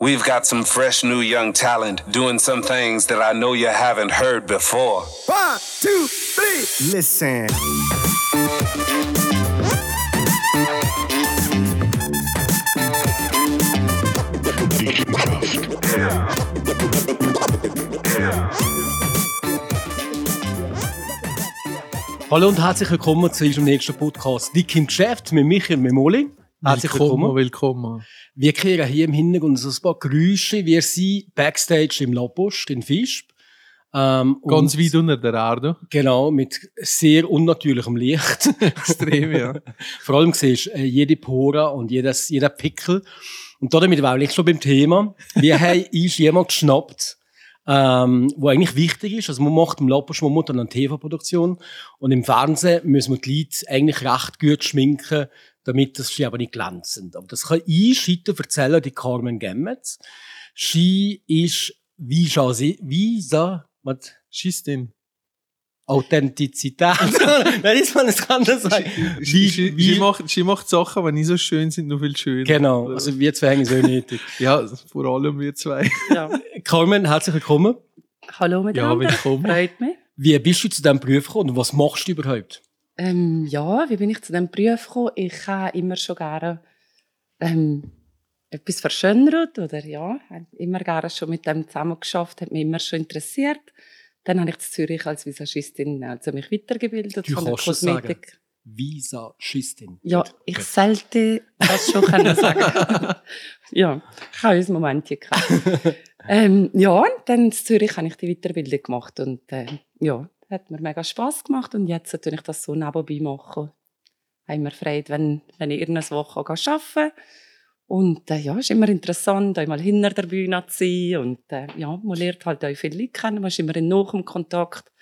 We've got some fresh new young talent doing some things that I know you haven't heard before. One, two, three, listen. Hallo und herzlich willkommen zu unserem nächsten Podcast Dick im Geschäft mit Michael Memoli. Herzlich willkommen. willkommen. Wir kehren hier im Hintergrund so ein paar Geräusche. Wir sind Backstage im Lapost in Fischb. Ähm, Ganz weit unter der Erde. Genau, mit sehr unnatürlichem Licht. Extrem, ja. Vor allem siehst du äh, jede Pore und jedes, jeder Pickel. Und damit war ich schon beim Thema. Wir haben uns jemand geschnappt, ähm, wo eigentlich wichtig ist. Also man macht im Lapost momentan eine TV-Produktion und im Fernsehen müssen wir die Leute eigentlich recht gut schminken, damit das sie aber nicht glänzend. Aber das kann ich heute erzählen, die Carmen Gemmetz. Sie ist Visa, Visa, was? Schistin. Authentizität. Nein, das kann es anders sein. Sie, sie, sie, macht, sie macht Sachen, die nicht so schön sind, nur viel schöner. Genau, also wir zwei hängen so nötig. Ja, vor allem wir zwei. Ja. Carmen, herzlich willkommen. Hallo miteinander. Ja, willkommen. Freut mich. Wie bist du zu diesem Beruf gekommen und was machst du überhaupt? Ähm, ja, wie bin ich zu diesem Beruf gekommen? Ich habe immer schon gerne ähm, etwas verschönert oder ja, habe immer gerne schon mit dem zusammengeschafft, hat mich immer schon interessiert. Dann habe ich in Zürich als Visagistin also mich weitergebildet Du von der sagen. Kosmetik. Visagistin. Ja, ich sollte das schon können sagen. ja, ich habe uns Moment gehabt. ähm, ja, und dann in Zürich habe ich die Weiterbildung gemacht und äh, ja, hat mir mega Spass gemacht und jetzt tue ich das so nebenbei machen. Haben wir Freude, wenn, wenn ich irgendeine Woche arbeiten kann. Und äh, ja, ist immer interessant, einmal hinter der Bühne zu sein und äh, ja, man lernt halt auch viele Leute kennen, man ist immer in nachem Kontakt.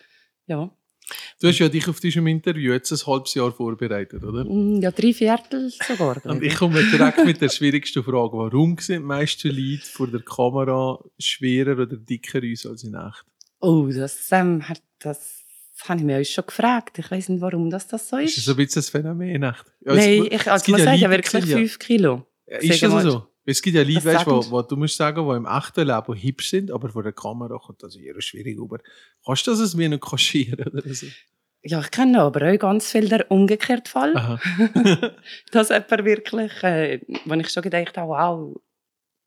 Ja, Du hast ja dich auf diesem Interview jetzt ein halbes Jahr vorbereitet, oder? Mm, ja drei Viertel sogar. Und ich komme direkt mit der schwierigsten Frage. Warum sind die meisten Leute vor der Kamera schwerer oder dicker uns als in echt? Oh, das, ähm, das habe ich mir auch schon gefragt. Ich weiß nicht, warum das, das so Ist ist. das so ein bisschen ein Phänomen? Echt? Ja, es- Nein, ich also muss ja sagen, Leute, wirklich ja- 5 Kilo. Ist das so? Es gibt ja Leute, weißt, wo, wo du musst sagen, die im echten Leben hübsch sind, aber vor der Kamera kommt das eher schwierig über. Kannst du das wie nicht kaschieren oder so? Ja, ich kenne aber auch ganz viel der umgekehrte Fall. Dass jemand wirklich, äh, wenn ich schon gedacht habe, wow.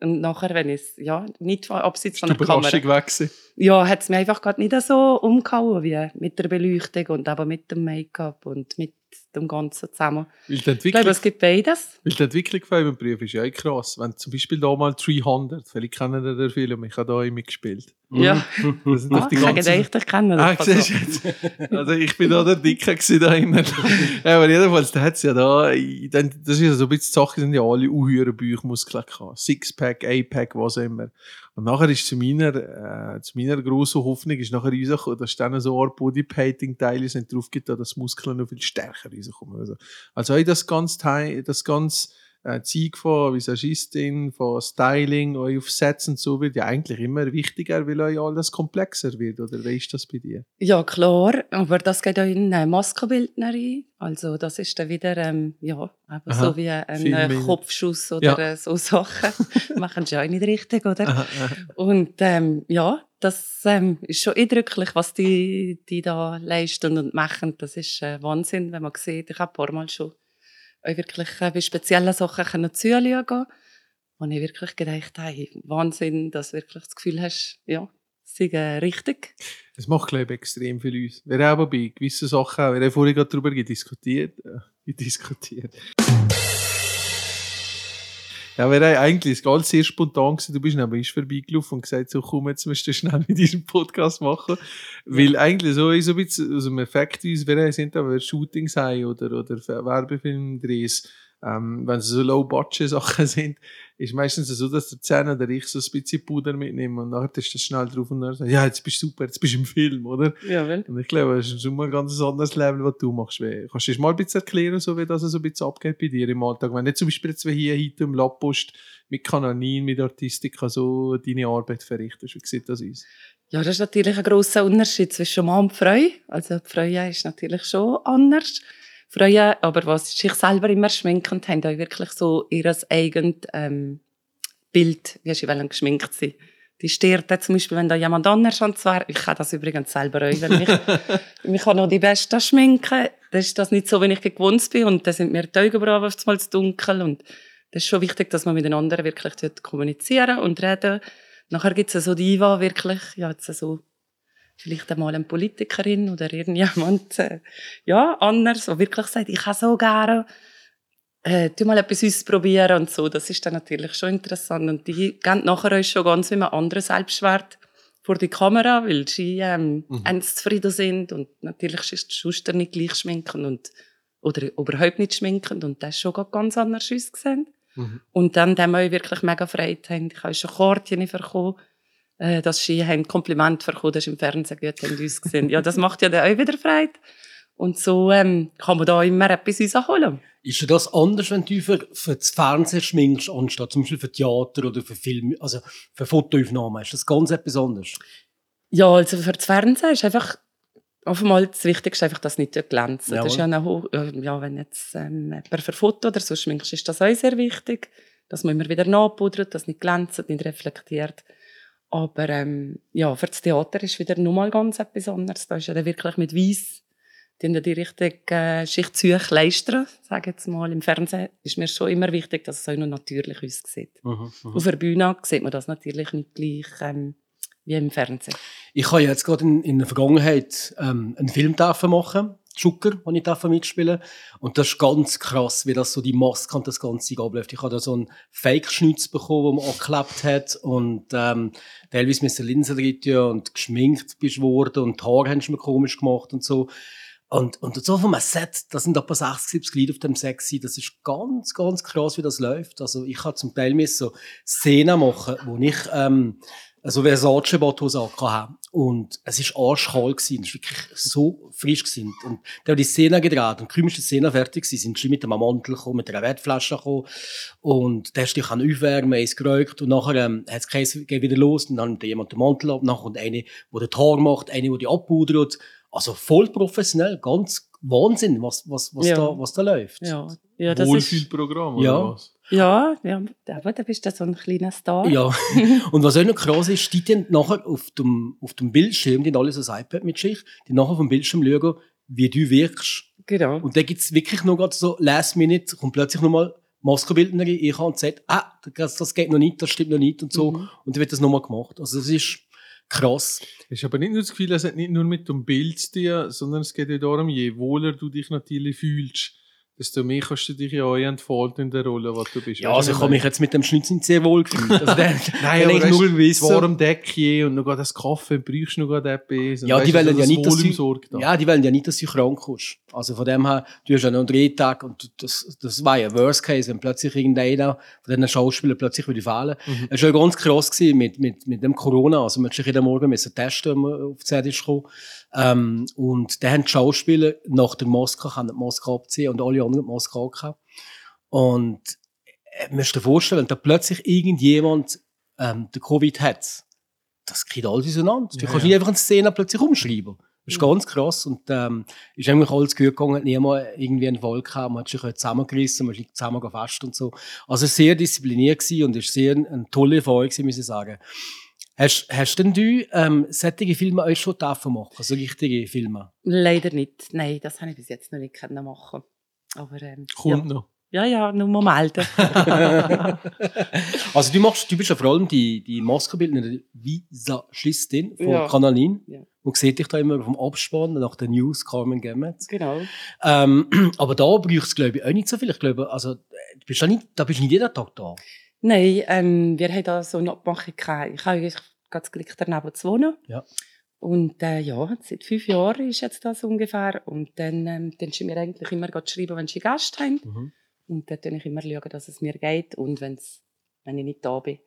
Und nachher, wenn ich es, ja, nicht abseits von der Kamera. Weg. Ja, hat es mir einfach gerade nicht so umgehauen wie mit der Beleuchtung und aber mit dem Make-up und mit dem Ganzen zusammen. Weil die Ich glaube, es gibt beides. weil die Entwicklung von einem Beruf ist ja auch krass. Wenn zum Beispiel da mal 300, vielleicht kennen ihr den Film, ich habe da auch mitgespielt. Ja. Das sind doch Ah, die ich ganzen... gedacht, ich kenne Ah, das. siehst du jetzt? Also ich bin da der Dicke gewesen da immer. aber jedenfalls, da hat's ja da, ich- das ist ja so ein bisschen die Sache, sind ja alle unhöhere Bauchmuskeln gehabt. Sixpack, Eightpack, was immer. Und nachher ist zu meiner, äh, zu meiner grossen Hoffnung ist nachher rausgekommen, dass dann so eine Bodypainting-Teile sind draufgetan, dass Muskeln noch viel stärker rauskommen. Also, also das ganze, Teil- das ganze äh, Zeug von Visagistin, von Styling, euch auf Sets und so wird ja eigentlich immer wichtiger, weil euch alles komplexer wird. Oder wie ist das bei dir? Ja, klar. Aber das geht auch in eine Maskenbildnerin. Also, das ist dann wieder, ähm, ja, Aha, so wie ein äh. Kopfschuss oder Ja. so Sachen. Machen sie auch nicht richtig, oder? Aha, aha. Und ähm, ja, das ähm, ist schon eindrücklich, was die, die da leisten und machen. Das ist äh, Wahnsinn, wenn man sieht. Ich habe ein paar Mal schon auch wirklich äh, bei speziellen Sachen können zuschauen gehen, wo ich wirklich gedacht habe, Wahnsinn, dass du wirklich das Gefühl hast, ja, sind äh, richtig. Es macht, glaube ich, extrem viel uns. Wir haben bei gewissen Sachen, wir haben vorhin gerade darüber diskutiert, äh, diskutiert. Ja, haben eigentlich, es war alles sehr spontan gewesen. Du bist uns vorbeigelaufen und gesagt, so, komm, jetzt musst du schnell mit diesem Podcast machen. Weil eigentlich so, so ein bisschen aus dem Effekt, uns, wir sind da, wir Shootings haben oder, oder Werbefilmdrehs, ähm, wenn es so Low-Budget-Sachen sind, ist meistens so, dass der Zehn oder ich so ein bisschen Puder mitnehme und nachher ist das schnell drauf und dann sagt, ja, jetzt bist du super, jetzt bist du im Film, oder? Jawohl. Und ich glaube, das ist schon mal ein ganz anderes Level, was du machst. Kannst du uns mal ein bisschen erklären, so wie das so ein bisschen abgeht bei dir im Alltag? Wenn du zum Beispiel jetzt wie hier heute im Labpost mit Kananin, mit Artistika so deine Arbeit verrichtest, wie sieht das aus? Ja, das ist natürlich ein grosser Unterschied zwischen Mann und Frau. Also die Frau ist natürlich schon anders. Frauen, aber was sich selber immer schminken, haben auch wirklich so ihr eigenes ähm, Bild, wie sie wollen geschminkt sein. Die stirbt dann zum Beispiel, wenn da jemand anders an wäre. Ich kann das übrigens selber auch, weil mich, mich kann noch die Besten schminken. Das ist das nicht so, wie ich gewohnt bin. Und dann sind mir die Augenbrauen oftmals dunkel. Und das ist schon wichtig, dass man mit den anderen wirklich kommunizieren und reden. Nachher gibt es so die Iva wirklich, ja, jetzt so, vielleicht einmal eine Politikerin oder irgendjemand, äh, ja, anders, der wirklich sagt, ich habe so gerne, äh, tu mal etwas ausprobieren und so. Das ist dann natürlich schon interessant. Und die gehen nachher auch schon ganz wie ein anderer Selbstwert vor die Kamera, weil sie ähm, mhm. zufrieden sind und natürlich ist die Schuster nicht gleich schminken und oder überhaupt nicht schminken und das ist schon ganz anders ausgesehen. Mhm. Und dann haben wir wirklich mega Freude haben. Ich habe schon Kartchen bekommen, äh, dass sie ein Kompliment bekommen, im Fernsehen gut haben uns gesehen. Ja, das macht ja dann auch wieder Freude. Und so ähm, kann man da immer etwas rausholen. Ist das anders, wenn du für, für das Fernsehen schminkst, anstatt zum Beispiel für Theater oder für Film, also für Fotoaufnahmen? Ist das ganz etwas anderes? Ja, also für das Fernsehen ist einfach auf einmal das Wichtigste einfach, dass es nicht glänzt. Das ist ja, eine, äh, ja, wenn jetzt ähm, jemand für Foto oder so schminkst, ist das auch sehr wichtig, dass man immer wieder nachpudert, dass es nicht glänzt, nicht reflektiert. Aber ähm, ja, für das Theater ist wieder nochmal ganz etwas anderes. Da ist ja dann wirklich mit Weiss die die richtige äh, Schicht Züch leisten, sage jetzt mal. Im Fernsehen ist mir schon immer wichtig, dass es auch noch natürlich aussieht. Mhm, mh. Auf der Bühne sieht man das natürlich nicht gleich ähm, wie im Fernsehen. Ich habe jetzt gerade in, in der Vergangenheit ähm, einen Film machen Zucker, den ich mitspielen Und das ist ganz krass, wie das so die Maske und das Ganze abläuft. Ich habe da so einen Fake-Schnitz bekommen, den man angeklebt hat. Und ähm, teilweise mit der Linse drin und geschminkt bist worden und die Haare haben mir komisch gemacht und so. Und, und so von einem Set, da sind etwa 60, 70 Leute auf dem Set gewesen. Das ist ganz, ganz krass, wie das läuft. Also ich habe zum Teil so Szenen machen, wo ich ähm, so Versace-Bottos hatte. Und es ist arschkalt gewesen. Es war wirklich so frisch gewesen. Und da haben die Szene gedreht. Und kaum ist die Szene fertig gewesen, sind sie mit einem Mantel gekommen, mit einer Wettflasche gekommen. Und hast du dich aufwärmen, es geräugt. Und nachher, ähm, hat es wieder los. Und dann nimmt jemand den Mantel ab. Nachher kommt eine, der die Haare macht, eine, die die abpudert. Also voll professionell, ganz Wahnsinn, was, was, was, Ja. da, was da läuft. Ja, ja das ist... Wohlfühlprogramm, oder Ja. was? Ja, ja, aber da bist du so ein kleiner Star. Ja. Und was auch noch krass ist, die dann nachher auf dem, auf dem Bildschirm, die haben alle so ein iPad mit sich, die nachher auf dem Bildschirm schauen, wie du wirkst. Genau. Und da gibt's wirklich noch gerade so last minute, kommt plötzlich nochmal Maskobildnerin, ich und sagt, ah, das, das geht noch nicht, das stimmt noch nicht und so. Mhm. Und dann wird das nochmal gemacht. Also das ist krass. Ich habe nicht nur das Gefühl, es hat nicht nur mit dem Bild zu tun, sondern es geht ja darum, je wohler du dich natürlich fühlst, desto mehr kannst du dich ja auch entfalten in der Rolle, was du bist. Ja, also du, ich habe mich jetzt mit dem Schnitt nicht sehr wohl gefühlt. Also der, Nein, aber hat weißt, null Wissen. warm Deckchen und noch gerade das Kaffee, brauchst du noch gerade etwas. Ja, die du, wollen ja nicht, dass da. ja, die wollen ja nicht, dass du krank kommst. Also von dem her, du hast ja noch einen Drehtag und das, das war ja Worst Case, wenn plötzlich irgendeiner von diesen Schauspielern plötzlich würde fehlen. Mhm. Es war ja ganz krass gewesen mit, mit, mit dem Corona. Also man musste jeden Morgen müssen testen, wenn man auf die ist gekommen. Ähm, und dann haben die Schauspieler nach der Maske, können die Maske abziehen und alle anderen die Maske angehabt. Und äh, musst dir vorstellen, wenn da plötzlich irgendjemand ähm, den Covid hat, das kriegt alles auseinander. Du Ja, kannst ja. nicht einfach eine Szene plötzlich umschreiben. Das ist ganz krass. Und ähm, ist eigentlich alles gut gegangen, hat niemand irgendwie einen Fall gehabt. Man hat sich zusammengerissen, man ist zusammen fest und so. Also sehr diszipliniert gewesen und ist sehr eine tolle Erfahrung gewesen, muss ich sagen. Hast, hast denn du ähm, solche Filme auch schon dürfen machen? Also richtige Filme? Leider nicht. Nein, das habe ich bis jetzt noch nicht machen. Aber ähm, Kommt ja. noch. Ja, ja, nur mal melden. Also du machst, du bist ja vor allem die, die Maskenbildnerin Visagistin von Ja. Kanalin. Ja. Man sieht dich da immer vom Abspann nach den News, Carmen Gemmet. genau. Ähm, aber da brauchst du, glaube ich, auch nicht so viel. Ich glaube, also, du bist da nicht, da bist nicht jeden Tag da. Nein, ähm, wir haben da so eine Abmachung gehabt. Ich habe eigentlich gerade das Glück, daneben zu wohnen. Ja. Und äh, ja, seit fünf Jahren ist jetzt das ungefähr. Und dann, ähm, dann sie mir eigentlich immer schreiben, wenn sie Gast haben. Mhm. Und dann schaue ich immer, schauen, dass es mir geht. Und wenn's, wenn ich nicht da bin,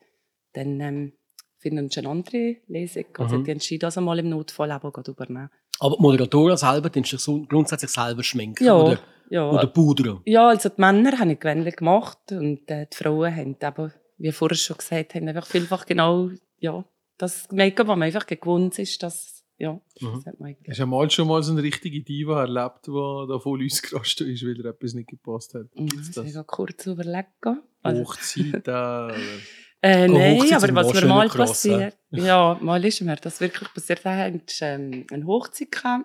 dann ähm, finden sie eine andere Lesung. Also Mhm. die entschieden das einmal im Notfall aber gerade übernehmen. Aber die Moderatoren selber, die sich grundsätzlich selber schminken. Ja, Oder, ja. oder pudern. Ja, also die Männer haben gewöhnlich gemacht und äh, die Frauen haben eben, wie vorher schon gesagt, haben einfach vielfach genau ja, das Make-up, was man einfach gewohnt ist, das, ja, Mhm. das hat man Hast du mal schon mal so eine richtige Diva erlebt, die da voll ausgerastet ist, weil ihr etwas nicht gepasst hat? Mhm, Gibt's das ich kurz überlegen. Also, Hochzeit oder... Äh, Oh, nein, Hochzeit aber was mir mal gross, passiert, ja, mal ist mir das wirklich passiert, da hatten wir ähm, eine Hochzeit gehabt.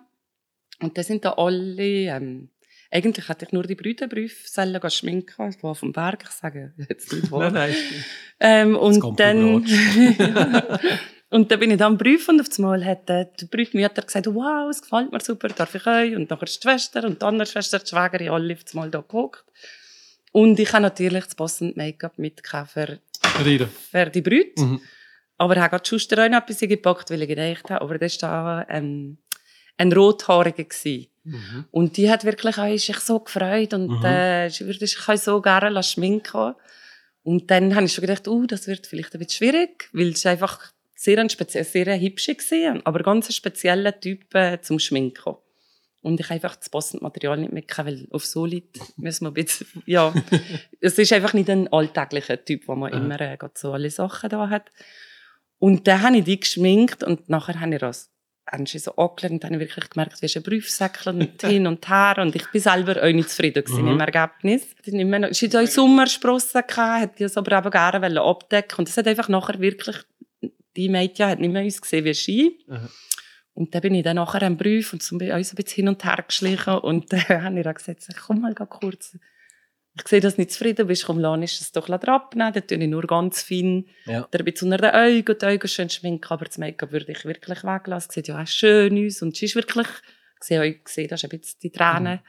und da sind da alle, ähm, eigentlich hätte ich nur die Brüderbriefe sollen gehen schminken, ich war vom Berg, ich sage jetzt nicht wo. Nein, nein. Ähm, kommt und dann, und dann bin ich dann am Brief und auf einmal hat äh, die Briefmutter gesagt, wow, es gefällt mir super, darf ich euch? Und nachher ist die Schwester und die andere Schwester, die Schwägerin, alle auf einmal da gehockt. Und ich habe natürlich das passende Make-up mitgekauft für, für die Brüte. Mhm. Aber ich habe gerade Schuster auch noch etwas gepackt, weil ich gedacht habe, aber das war da ähm, ein Rothaariger. gewesen. Mhm. Und die hat wirklich auch, sich so gefreut und Mhm. äh, sie würde sich auch so gerne lassen schminken Und dann habe ich schon gedacht, uh, das wird vielleicht ein bisschen schwierig, weil es einfach sehr ein speziell, sehr hübsche gesehen, aber ganz ein spezieller Typ äh, zum Schminken. Und ich habe einfach das passende Material nicht mitgehabt, weil auf Solid müssen wir ein bisschen, ja, es ist einfach nicht ein alltäglicher Typ, wo man Aha. immer äh, so alle Sachen da hat. Und dann habe ich die geschminkt und nachher habe ich das haben sie so angelegt und dann habe ich wirklich gemerkt, wie ist ein Prüfsäckchen und hin und her und ich bin selber auch nicht zufrieden gewesen Mhm. im Ergebnis. Die nicht mehr, sie hat auch Sommersprossen gehabt, hat die es aber eben gerne abdecken und es hat einfach nachher wirklich, die Mädchen hat nicht mehr ausgesehen wie Ski. Aha. Und dann bin ich dann nachher am Brief und ich uns ein bisschen hin und her geschlichen und dann habe ich dann gesagt, komm mal kurz. Ich sehe, dass du nicht zufrieden bist, komm, lass uns es doch abnehmen, dann tue ich nur ganz fein Ja. ein bisschen unter den Augen, die Augen schön schminken, aber das Make-up würde ich wirklich weglassen. Sieht ja auch schön aus und sie ist wirklich, ich sehe euch gesehen, das ist ein bisschen die Tränen.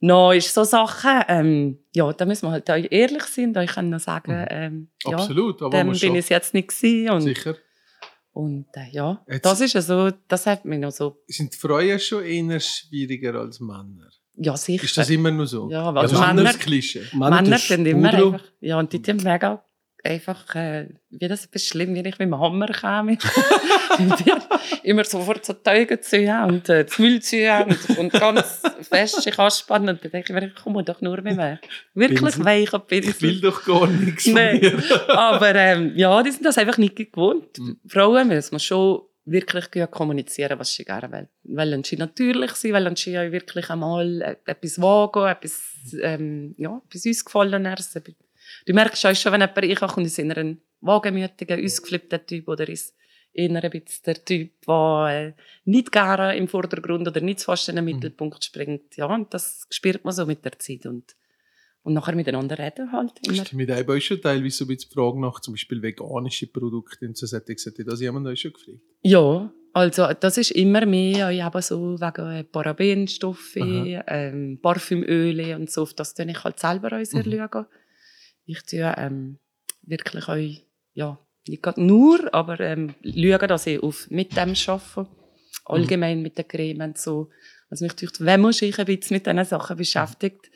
No, ist so Sachen, ähm, ja, da müssen wir halt ehrlich sein und euch können noch sagen, ähm, ja, Absolut, aber dann man bin ich es jetzt nicht gewesen und, Sicher. Und äh, ja, Jetzt- das ist ja so, das hat mich noch so, Sind Frauen schon eher schwieriger als Männer? ja sicher. Ist das immer noch so? Ja, also also Männer Männer- Klischee. Männer tust sind immer einfach, ja, und die sind mega einfach, äh, wie das ist schlimm, wie ich mit dem Hammer käme. immer sofort so Augen zu und äh, das Müll zu und, und ganz fest sich anspannen. Und dann denke ich mir, komm doch nur mit mir. Wirklich weich und Ich will doch gar nichts Nein. Aber ähm, ja, die sind das einfach nicht gewohnt. Mhm. Frauen müssen schon wirklich gut kommunizieren, was sie gerne wollen. Wollen sie natürlich sein, wollen sie auch wirklich einmal äh, etwas wagen, etwas, ähm, ja, etwas Ausgefalleneres. Du merkst auch schon, wenn jemand reinkommt ist in einen wagemütigen, ausgeflippten Typ oder ist eher ein bisschen der Typ, der äh, nicht gerne im Vordergrund oder nicht fast in den Mittelpunkt springt. Ja, und das spürt man so mit der Zeit. Und, und nachher miteinander reden halt. Immer. Mit einem auch schon teilweise so ein bisschen die Frage nach zum Beispiel veganische Produkte und so. Hat das jemand euch schon gefragt? Ja, also das ist immer mehr auch eben so wegen Parabenstoffe, ähm, Parfümöle und so, auf das tue ich halt selber auch sehr Mhm. schauen. Ich tue ähm, wirklich auch, ja, nicht gerade nur, aber ähm, schauen, dass ich auf mit dem arbeite. Allgemein mit den Cremen und so. Also mich denkt, wenn man sich ein bisschen mit diesen Sachen beschäftigt,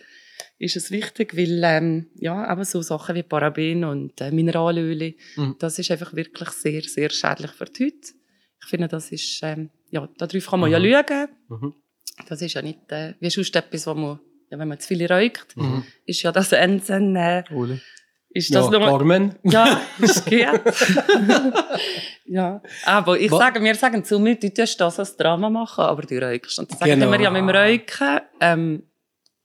ist es wichtig, weil ähm, ja, eben so Sachen wie Paraben und äh, Mineralöle, Mhm. das ist einfach wirklich sehr, sehr schädlich für die Haut. Ich finde, das ist, ähm, ja, darauf kann man Mhm. ja schauen. Mhm. Das ist ja nicht, äh, wie sonst etwas, wo man, ja, wenn man zu viel raucht, Mhm. ist ja das ein, ein äh, Ole. ist Ja, das nur, Carmen. ja, ist gut. ja, aber ich Wa- sage, wir sagen zu mir, du tust das als Drama machen, aber du räukst. Und dann sagen Genau. wir ja, mit dem Räuchen, ähm,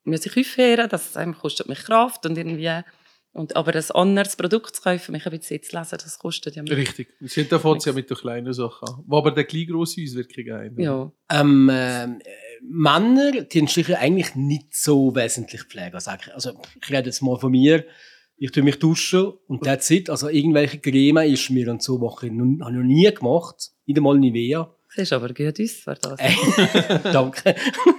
muss ich aufhören, das ähm, kostet mich Kraft und irgendwie, und, aber ein anderes Produkt zu kaufen, mich ein bisschen zu lesen, das kostet ja mehr. Richtig. Sie da fängt ja mit den kleinen Sachen an. Wo aber der kleine grosse Auswirkung ein. Ja. Ähm, äh, Männer, die sicher eigentlich nicht so wesentlich pflegen. ich. Also, ich rede jetzt mal von mir. Ich tue mich duschen und that's it. Also, irgendwelche Creme ist mir und so mache ich noch, habe ich noch nie gemacht. Nicht einmal Nivea. Siehst aber gut aus für das. Äh, Danke.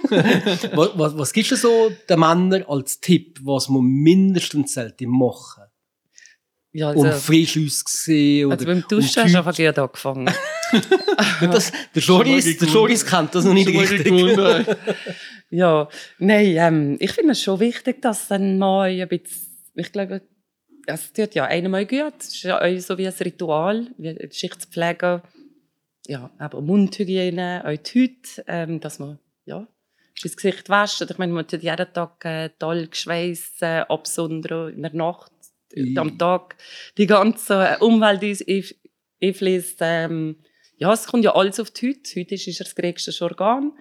was, was, was gibst du so den Männern als Tipp, was man mindestens sollte machen? Ja, Um also, frisch auszusehen oder also beim Duschen um hast du einfach gut angefangen. das, der Joris, der. Joris kennt das noch nicht richtig. Ja, nein, ähm, ich finde es schon wichtig, dass dann mal ein bisschen, ich glaube, es tut ja einem mal gut. Es ist ja so wie ein Ritual, wie die Schicht zu pflegen. Ja, aber Mundhygiene, auch die Haut, ähm, dass man, ja, das Gesicht wäscht. Oder Ich meine, man tut jeden Tag äh, toll geschweissen, absondern in der Nacht, I- am Tag. Die ganze Umwelt einf- einfließt, ähm, ja, es kommt ja alles auf die Haut. Die Haut ist, ist das geregste Organ.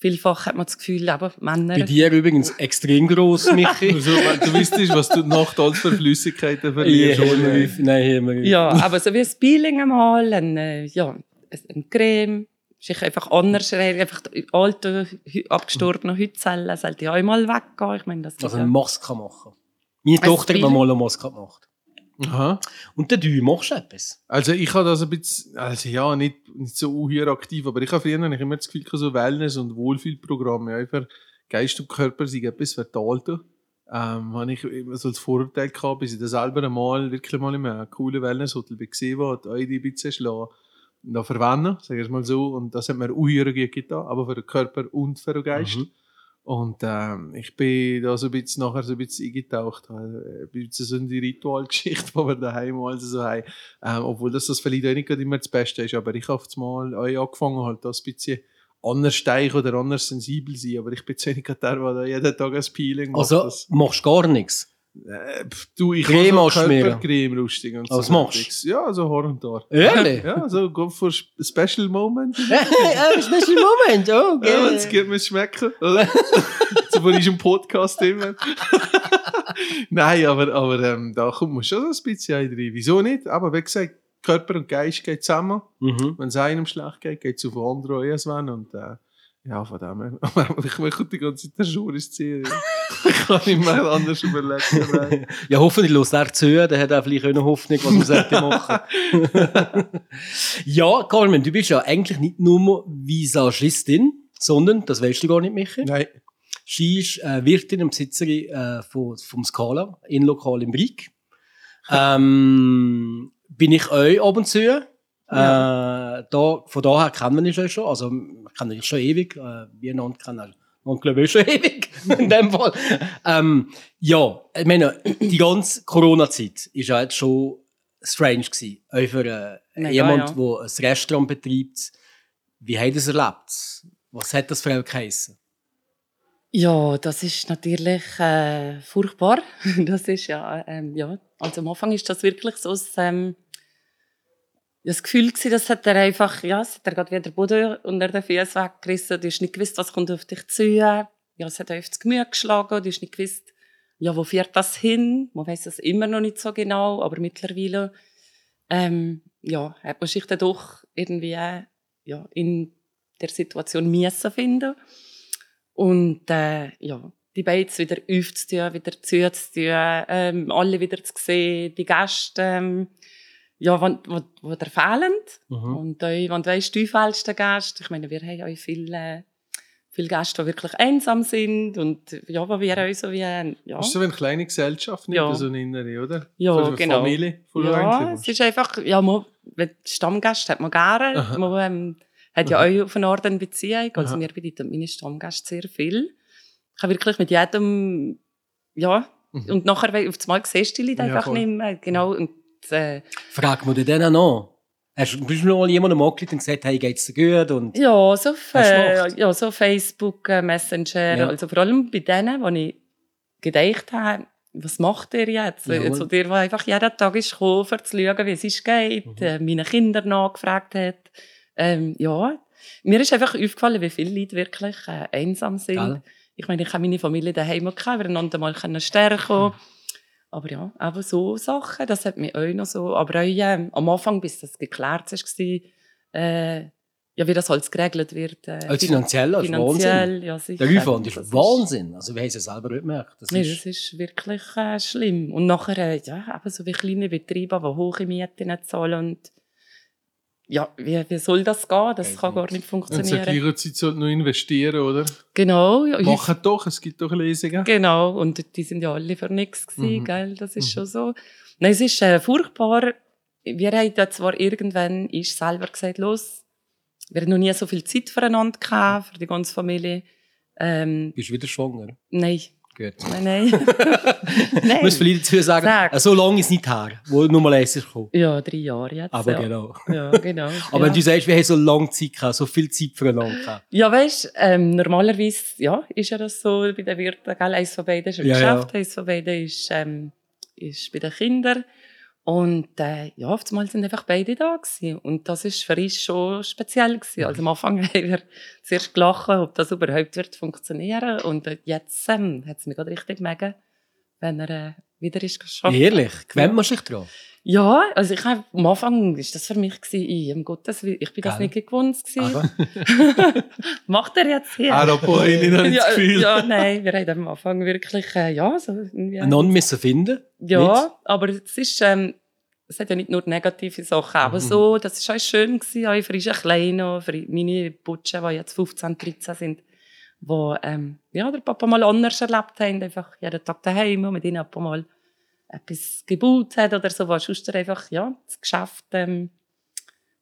vielfach hat man das Gefühl, aber Männer... Bei dir übrigens extrem gross, Michi. Also, wenn du wüsstest, was du nach alles für Flüssigkeiten verlierst. Ja. Nein, Himmelreif. Ja, aber so wie ein Peeling einmal, ein, äh, ja, ein, ein Creme, ist einfach anders, einfach die alte, hü- abgestorbene Hautzellen sollte ja auch mal weggehen. Ich meine, das ist Also ja, eine Maske machen. Meine Ein Tochter hat mir mal eine Maske gemacht. Aha. Und der du machst du etwas. Also ich habe das ein bisschen, also ja, nicht, nicht so unheuer aktiv, aber ich habe früher habe ich immer das Gefühl, so Wellness- und Wohlfühlprogramme, ja, für Geist und Körper sind etwas verteilt. Ähm, habe ich immer so das Vorurteil gehabt, bis ich das selber einmal, wirklich mal in einem coolen Wellnesshotel bin gesehen euch die Bitze schlagen da verwenden, sage ich mal so, und das hat mir unheuer gut getan, aber für den Körper und für den Geist. Mhm. Und ähm, ich bin da so ein bisschen nachher so ein bisschen eingetaucht. äh, Ein bisschen so in die Ritualgeschichte, die wir daheim also so haben. Ähm, obwohl das, das vielleicht auch nicht immer das Beste ist. Aber ich habe mal auch angefangen, halt das ein bisschen anders steich oder anders sensibel sein. Aber ich bin jetzt nicht der, der jeden Tag ein Peeling macht. Also machst du gar nichts. Äh, du, ich Creme habe so. Körpercreme lustig. Und Was so machst du? Ja, so Haar und Haar. Ehrlich? Ja, so go for sp- Special Moment. Ein special Moment, oh, Ja, jetzt gibt mir es schmecken. Oder? so von diesem Podcast immer. Nein, aber, aber ähm, da kommt man schon so ein bisschen ein rein. Wieso nicht? Aber wie gesagt, Körper und Geist gehen zusammen. Mhm. Wenn es einem schlecht geht, geht es auf den anderen. Und äh, ja, von dem her. Aber ich möchte die ganze Zeit ziehen. ich kann nicht mehr anders überlegen. Ja, hoffentlich los er zu, der hat auch vielleicht auch eine Hoffnung, was man sollte machen. ja, Carmen, du bist ja eigentlich nicht nur Visagistin, sondern, das weißt du gar nicht, Michi. Nein. Sie ist äh, Wirtin und Besitzerin äh, von, vom Scala, in Lokal im Brieg. Ähm, bin ich euch ab und zu. Äh, da, von daher kennen wir uns ja schon. Also, wir kennen uns schon ewig. Äh, wir einander kennen und glaube ich schon ewig. in dem Fall. Ähm, ja, ich meine, die ganze Corona-Zeit ist ja jetzt schon strange gewesen. Auch für äh, jemand, ja. der ein Restaurant betreibt. Wie hat es erlebt? Was hat das für euch geheissen? Ja, das ist natürlich äh, furchtbar. Das ist ja, ähm, ja, also am Anfang ist das wirklich so ein, ähm, das Gefühl gewesen, das hat er einfach, ja, es hat er gerade wieder den Boden unter den Füßen weggerissen. Du hast nicht gewusst, was kommt auf dich zu. Ja, es hat auf das Gemüse geschlagen. Du hast nicht gewusst, ja, wo führt das hin? Man weiß es immer noch nicht so genau, aber mittlerweile, ähm, ja, hat man sich dann doch irgendwie, ja, in der Situation müssen finden. Und äh, ja, die Beiz wieder aufzutun, wieder zuzutun, ähm, alle wieder zu sehen, die Gäste, ähm, ja, wenn, wenn, wo der fehlen. Mhm. Und auch, wenn du weißt, du fällst den Gäste, ich meine, wir haben auch viele, viele Gäste, die wirklich einsam sind und ja, wo wir auch so wie, ja, ist so wie eine kleine Gesellschaft, nicht Ja. so eine innere, oder? Ja, so eine genau. Familie ja, es ist einfach, ja, man, Stammgäste hat man gerne, Aha. man ähm, hat ja auch auf eine Art eine Beziehung, also Aha. mir bedeuten meine Stammgäste sehr viel. Ich habe wirklich mit jedem, ja, Mhm. und nachher auf das Mal siehst du die Leute Ja, einfach voll. nicht mehr, genau, und äh, Frag mir den dann noch. Hast du noch mal jemandem angerufen und gesagt, hey, geht's dir gut? Und Ja, so, äh, ja, so Facebook, äh, Messenger, Ja. also vor allem bei denen, wo ich gedacht habe, was macht ihr jetzt? Jawohl. Also der, der einfach jeden Tag ist gekommen, um zu schauen, wie es ist geht, Mhm. äh, meine Kinder nachgefragt hat. Ähm, ja, mir ist einfach aufgefallen, wie viele Leute wirklich äh, einsam sind. Gell? Ich meine, ich habe meine Familie daheim gehabt, wir einander mal können stärken Aber ja, aber so Sachen, das hat mich auch noch so, aber auch ähm, am Anfang, bis das geklärt war, äh, ja, wie das alles geregelt wird. Äh, Als finanziell, als Wahnsinn. finanziell, ja sicher. Der Aufwand ist Das Wahnsinn. Also, wir haben es ja selber nicht gemerkt. Das Nee, ist, das ist wirklich äh, schlimm. Und nachher, äh, ja, eben so wie kleine Betriebe, die hohe Mieten zahlen und ja, wie, wie soll das gehen? Das kann gar nicht. nicht Und zur funktionieren. gleichen Zeit sollte noch investieren, oder? Genau, ja, Machen doch, es gibt doch Lesungen. Genau, und die sind ja alle für nichts gewesen, Mhm. gell? Das ist Mhm. schon so. Nein, es ist äh, furchtbar. Wir haben ja zwar irgendwann ist selber gesagt, los, wir haben noch nie so viel Zeit füreinander gehabt, für die ganze Familie. Ähm, bist du wieder schwanger. nein, Gut. nein, nein. Ich nein. muss vielleicht dazu sagen, Sag. so lange ist es nicht her, wo Nummer 1 ist gekommen. Ja, drei Jahre jetzt. Aber ja. genau. Ja, genau. Aber ja. wenn du sagst, wir haben so lange Zeit gehabt, so viel Zeit füreinander gehabt. Ja, weißt, ähm, normalerweise, ja, ist ja das so bei den Wirten, gell? Eins von beiden ist ein Ja, ja. Geschäft, eins von beiden ist, ähm, ist bei den Kindern. Und äh, ja, einmal sind einfach beide da gewesen. Und das ist für uns schon speziell gewesen. Also am Anfang haben wir zuerst gelacht, ob das überhaupt wird funktionieren. Und äh, jetzt ähm, hat es mich gerade richtig mögen, wenn er äh, wieder ist geschafft. Ehrlich, gewöhnt man sich dran? Ja, also ich hab, am Anfang ist das für mich ich, um Gottes Willen, ich bin das Gell? nicht gewohnt Macht er jetzt hier? Apropos, ich habe das ja, Gefühl. ja, nein, wir haben am Anfang wirklich, äh, ja, so irgendwie. einander müssen finden. Ja, aber es ist, ähm, es hat ja nicht nur negative Sachen, aber so, das war auch schön gewesen, auch Kleinen, für meine Butschen, die jetzt 15, 13 sind, wo, ähm, ja, der Papa mal anders erlebt haben, einfach jeden Tag daheim und mit ihnen Papa mal etwas gebaut hat oder so, was sonst einfach, ja, das Geschäft, ähm,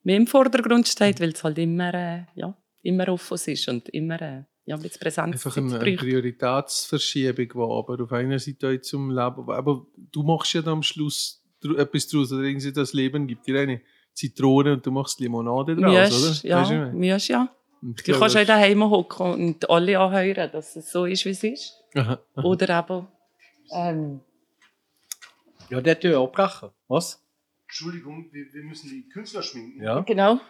mehr im Vordergrund steht, weil es halt immer, äh, ja, immer offen ist und immer, äh, ja, mit Präsenz Einfach eine, eine Prioritätsverschiebung, die aber auf einer Seite zum Leben. Aber du machst ja dann am Schluss etwas draus. Oder irgendwie das Leben gibt dir eine Zitrone und du machst Limonade draus, Müsst, oder? Du, ja, ich meine? müsst, ja. Und Du glaube, kannst auch daheim hocken und alle anhören, dass es so ist, wie es ist. Aha, aha. Oder eben, ähm, Ja, der hat ja abbrechen. Was? Entschuldigung, wir, wir müssen die Künstler schminken. Ja. genau.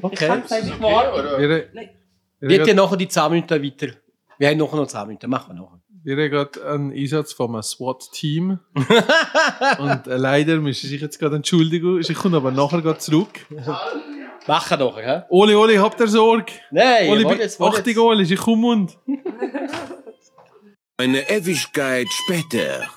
Okay. Ich kann es wahr. Oder? Wir, Nein. Wir wir, gehen nachher die 10 Minuten weiter. Wir haben nachher noch 10 Minuten. Machen wir nachher. wir haben gerade einen Einsatz von einem SWAT-Team. und äh, leider muss ich sich jetzt gerade entschuldigen. Ich komme aber nachher gerade zurück. Machen nachher, hä? Oli, Oli, habt ihr Sorge? Nein, Oli, warte jetzt, warte Achtung, jetzt. Oli, ich komme und. Eine Ewigkeit später.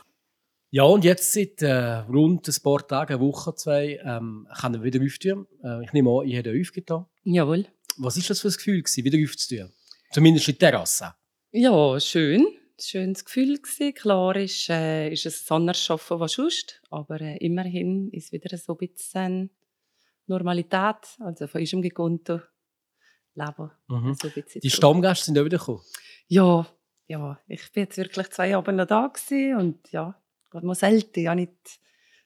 Ja, und jetzt seit äh, rund ein paar Tagen, eine Woche, zwei, ähm, können wir wieder öffnen. Äh, ich nehme an, ich habe aufgetan. Jawohl. Was war das für ein Gefühl, gewesen, wieder aufzutun? Zumindest in der Terrasse. Ja, schön. Schönes Gefühl gewesen. Klar ist, äh, ist es anders arbeiten als sonst, aber äh, immerhin ist wieder so ein bisschen Normalität, also von unserem gewohnten Leben. Mhm. So Die. Stammgäste sind auch wieder gekommen. Ja, ja, ich bin jetzt wirklich zwei Abende da gewesen und ja, gerade mal selten, ja nicht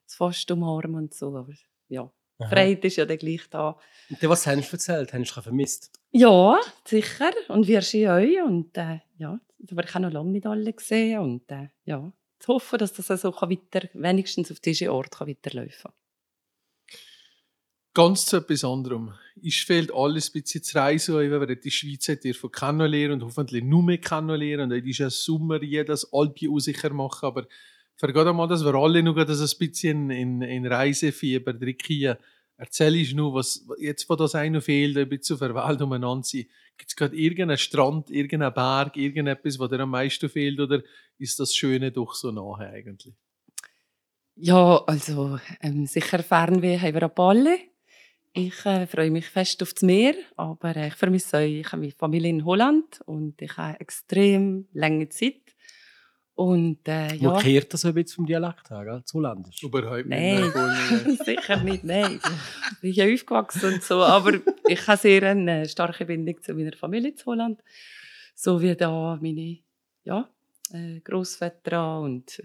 zu fast umarmen und so, aber ja, Aha. Freude ist ja dann gleich da. Und was hast du erzählt? Hast du vermisst? Ja, sicher. Und wir sind euch. Und äh, ja, aber ich habe noch lange nicht alle gesehen. Und äh, ja, zu hoffen, dass das so kann weiter, wenigstens auf diesen Ort kann weiterlaufen Ganz zu etwas anderem. Ich fehlt alles ein bisschen zu reisen, weil die Schweiz hat ihr von kennenlernen und hoffentlich nur mehr kennenlernen. Und es ist ja Sommer, jedes Alpi sicher machen, aber vergeht einmal, dass wir alle noch ein bisschen in, in Reisefieber drin Erzähl ich nur, was jetzt, wo das eine fehlt, ein bisschen auf der Welt umeinander sind. Gibt es gerade irgendeinen Strand, irgendeinen Berg, irgendetwas, was dir am meisten fehlt, oder ist das Schöne doch so nahe eigentlich? Ja, also ähm, sicher Fernweh haben wir paar alle. Ich äh, freue mich fest auf das Meer, aber äh, ich vermisse euch. Ich habe meine Familie in Holland und ich habe extrem lange Zeit. Und äh, Ja. kehrt das ein bisschen vom Dialekt her, gell? zu Holländisch? Überhaupt Nein. nicht. Nein. Sicher nicht, nein. Ich bin ja aufgewachsen und so, aber ich habe sehr eine starke Bindung zu meiner Familie in Holland. So wie da meine ja, äh, Großväter und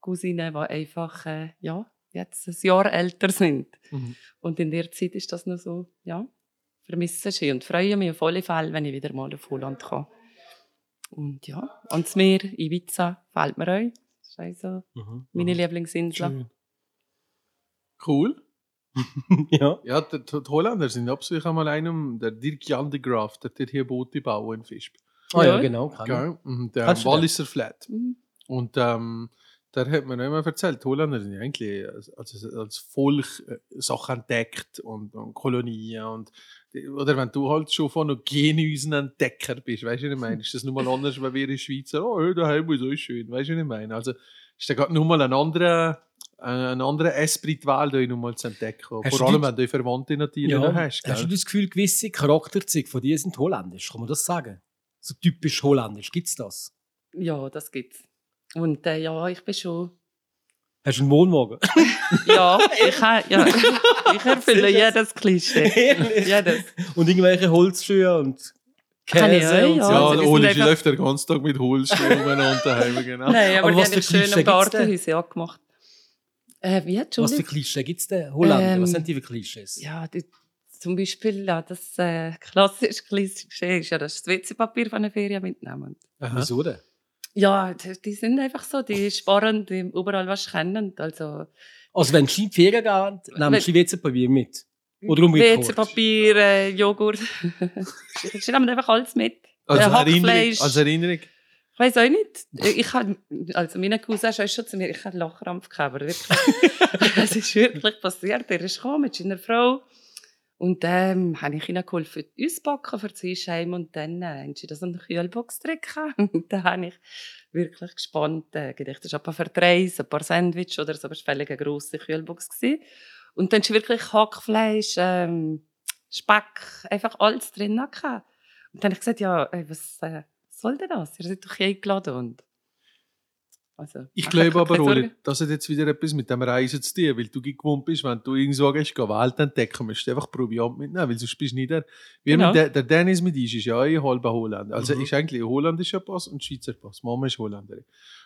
Cousinen, die einfach äh, ja, jetzt ein Jahr älter sind. Mhm. Und in der Zeit ist das noch so, ja, vermisse ich und freue mich auf alle Fälle, wenn ich wieder mal auf Holland kann. Und ja, ans Meer, Ibiza, fällt mir euch. Das ist also Mhm. meine Lieblingsinsel. Schön. Cool. ja. Ja, die, die die Holländer sind absolut einmal einem, der Dirk Jan de Graaf, der tut hier Boote bauen in Fischb. Ah ja, Ja. genau. Kann. Gell? Und der du den? Walliser Flat. Mhm. Und ähm, der hat mir immer erzählt, die Holländer sind ja eigentlich als, als, Volk äh, Sachen entdeckt und, und Kolonien. Und, oder wenn du halt schon von einem genuinen Entdecker bist, weißt du, was ich meine? Ist das nur mal anders, weil wir in der Schweiz sagen, oh, daheim ist auch schön, weißt du, was ich meine? Also ist da gerade nur mal ein anderer, äh, ein anderer Esprit Wahl, den mal zu entdecken. Hast Vor allem, wenn du Verwandte natürlich Ja. noch hast. Hast du Gell? das Gefühl, gewisse Charakterzüge von dir sind holländisch? Kann man das sagen? So typisch holländisch. Gibt es das? Ja, das gibt's. Und äh, ja, ich bin schon. Hast du einen Wohnwagen? Ja, ich, ha, ja, ich erfülle Sicher? jedes Klischee. jedes. und irgendwelche Holzschuhe und Kann ich Käse auch, und ja. so. Ja, also Oli sie einfach- läuft den ganzen Tag mit Holzschuhen umeinander daheim, genau. Nein, aber, Aber die was haben für schön Klischee im? Gartenhäuschen angemacht. Äh, wie, Was für? Klischee gibt es denn? Holländer, was Ähm, sind die für Klischees? Ja, die, zum Beispiel, ja, das äh, klassische Klischee ist ja, das WC-Papier von der Ferien mitnehmen. Aha. Wieso denn? Ja, die, die sind einfach so, die sparen die überall was kennen. Also, Also wenn du in die Ferien nimmst du die WC-Papier mit. Oder umgekehrt. WC-Papier, äh, Joghurt. Sie nehmen einfach alles mit. Als Äh, Erinnerung. Als Erinnerung. Ich weiß auch nicht. Ich habe, also meine Cousin ist schon zu mir, ich habe Lachkrampf gehabt, aber wirklich. Es ist wirklich passiert. Er ist gekommen mit seiner Frau. Und dann habe ich ihnen geholfen, uns backen für zwei Scheime und dann äh, haben sie das in der Kühlbox drin. Und dann habe ich wirklich gespannt äh, gedacht, das ist ein paar für drei, ein paar Sandwich oder so, aber es war eine grosse Kühlbox. Gewesen. Und dann ist wirklich Hackfleisch, ähm, Speck, einfach alles drin. Gehabt. Und dann habe ich gesagt, ja, ey, was äh, soll denn das? Ihr seid doch eingeladen. Und also, Ich glaube aber, Oli, Sorgen. das hat jetzt wieder etwas mit dem Reisen zu tun, weil du gewohnt bist, wenn du irgendwo gehst, geh Welt entdecken, musst du einfach Proviant mitnehmen, weil sonst bist du nicht der. Wir Genau. der, der Dennis mit uns ist ja auch ein halber Holländer. Also Mhm. ist eigentlich ein holländischer Pass und ein Schweizer Pass. Mama ist Holländerin.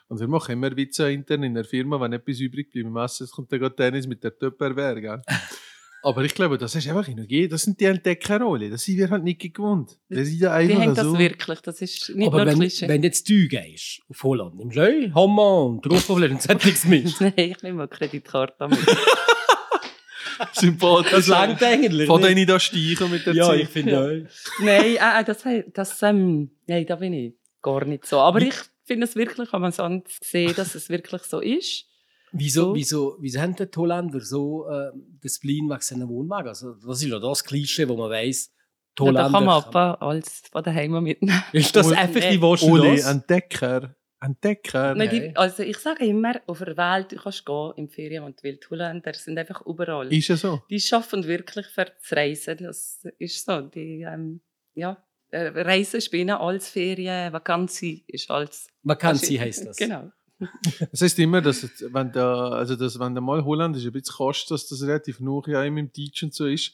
Und wir machen immer Witze intern in der Firma, wenn etwas übrig bleibt im Essen, kommt dann Dennis mit der Tupperware, gell? Aber ich glaube, das ist einfach in gegeben. Das sind die Entdeckerrolle. Das sind wir halt nicht gewohnt. Das sind ja Die einfach haben das so. wirklich, das ist nicht Aber nur wenn, Klischee. wenn jetzt du gehst auf Holland, nimmst du auch Hammer und Truffeln und sonst nichts mit. Nein, ich nehme mal Kreditkarte mit. Sympathisch. Das langt eigentlich. Von nicht? denen da steichen mit der Ja, Zeit. ich finde auch. nein, äh, äh, das, das, ähm, nein, da bin ich gar nicht so. Aber ich finde es wirklich, wenn man sonst sehen, dass es wirklich so ist. Wieso, So. wieso, wieso haben die Holländer so äh, das Spleen wegen seinen Wohnwagen? Also, das ist ja das Klischee, wo man weiss, die Ja, da Holländer... kann man aber alles von daheim mitnehmen. ist das Uli- effektiv, was du Uli, das? Entdecker. Entdecker. Nein, Nein. die, also ich sage immer, auf der Welt, du kannst gehen im Ferien und die Holländer sind einfach überall. Ist ja so. die schaffen wirklich für das Reisen. Das ist so. Die, ähm, ja, äh, Reisen ist bei ihnen als Ferien, Vakantie ist als. Vakantie heisst das. Genau. Das heißt immer, dass wenn der, also dass, wenn der mal Holländisch ein bisschen kostet, dass das relativ nah ja immer im Deutsch und so ist.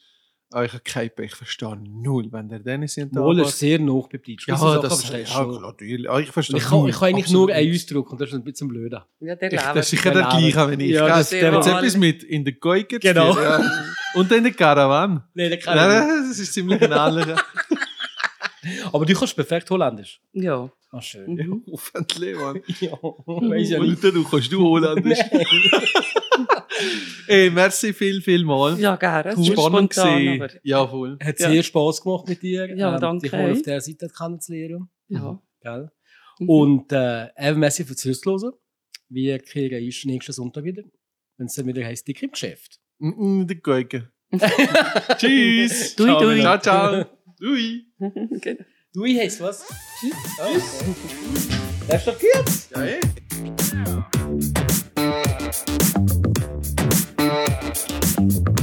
Aber ich habe keinen ich verstehe null, wenn der Dennis in der Wohl ist sehr nah bei Deutsch. Ja, Gewisse das Sachen ja, natürlich. Ah, Ich verstehe ich kann, ich kann eigentlich nur einen. Ausdruck und das ist ein bisschen blöder. Ja, der Ich, das ist sicher der gleiche, wenn ich. Ja, das- der Jetzt war- etwas mit in der Geuger. Genau. Ja. Und in der Caravan. Nein, der nicht. das ist ziemlich ein ähnlicher. Aber du kannst perfekt Holländisch. Ja. Ah, schön. ja, hoffentlich, Mann. Ja, weiss ja nicht. Du kannst du Holländisch. Ey, merci viel, viel mal. Ja, gerne. Es ist Spannend gesehen. Ja, voll. Hat Ja. sehr Spass gemacht mit dir. Ja, danke Dich mal auf der Seite kennenzulernen. Ja. Gell? Mhm. Und äh, eben merci fürs Zuhören. Wir kriegen uns nächsten Sonntag wieder, wenn es dann wieder heisst, dick im Geschäft. Mm, in der Geuger. Tschüss. Dui, Ciao, dui. Ciao, ciao. Dui. genau. Du, ich heiß was. Tschüss. Oh, okay. Der schockiert. Geil. Ja, eh.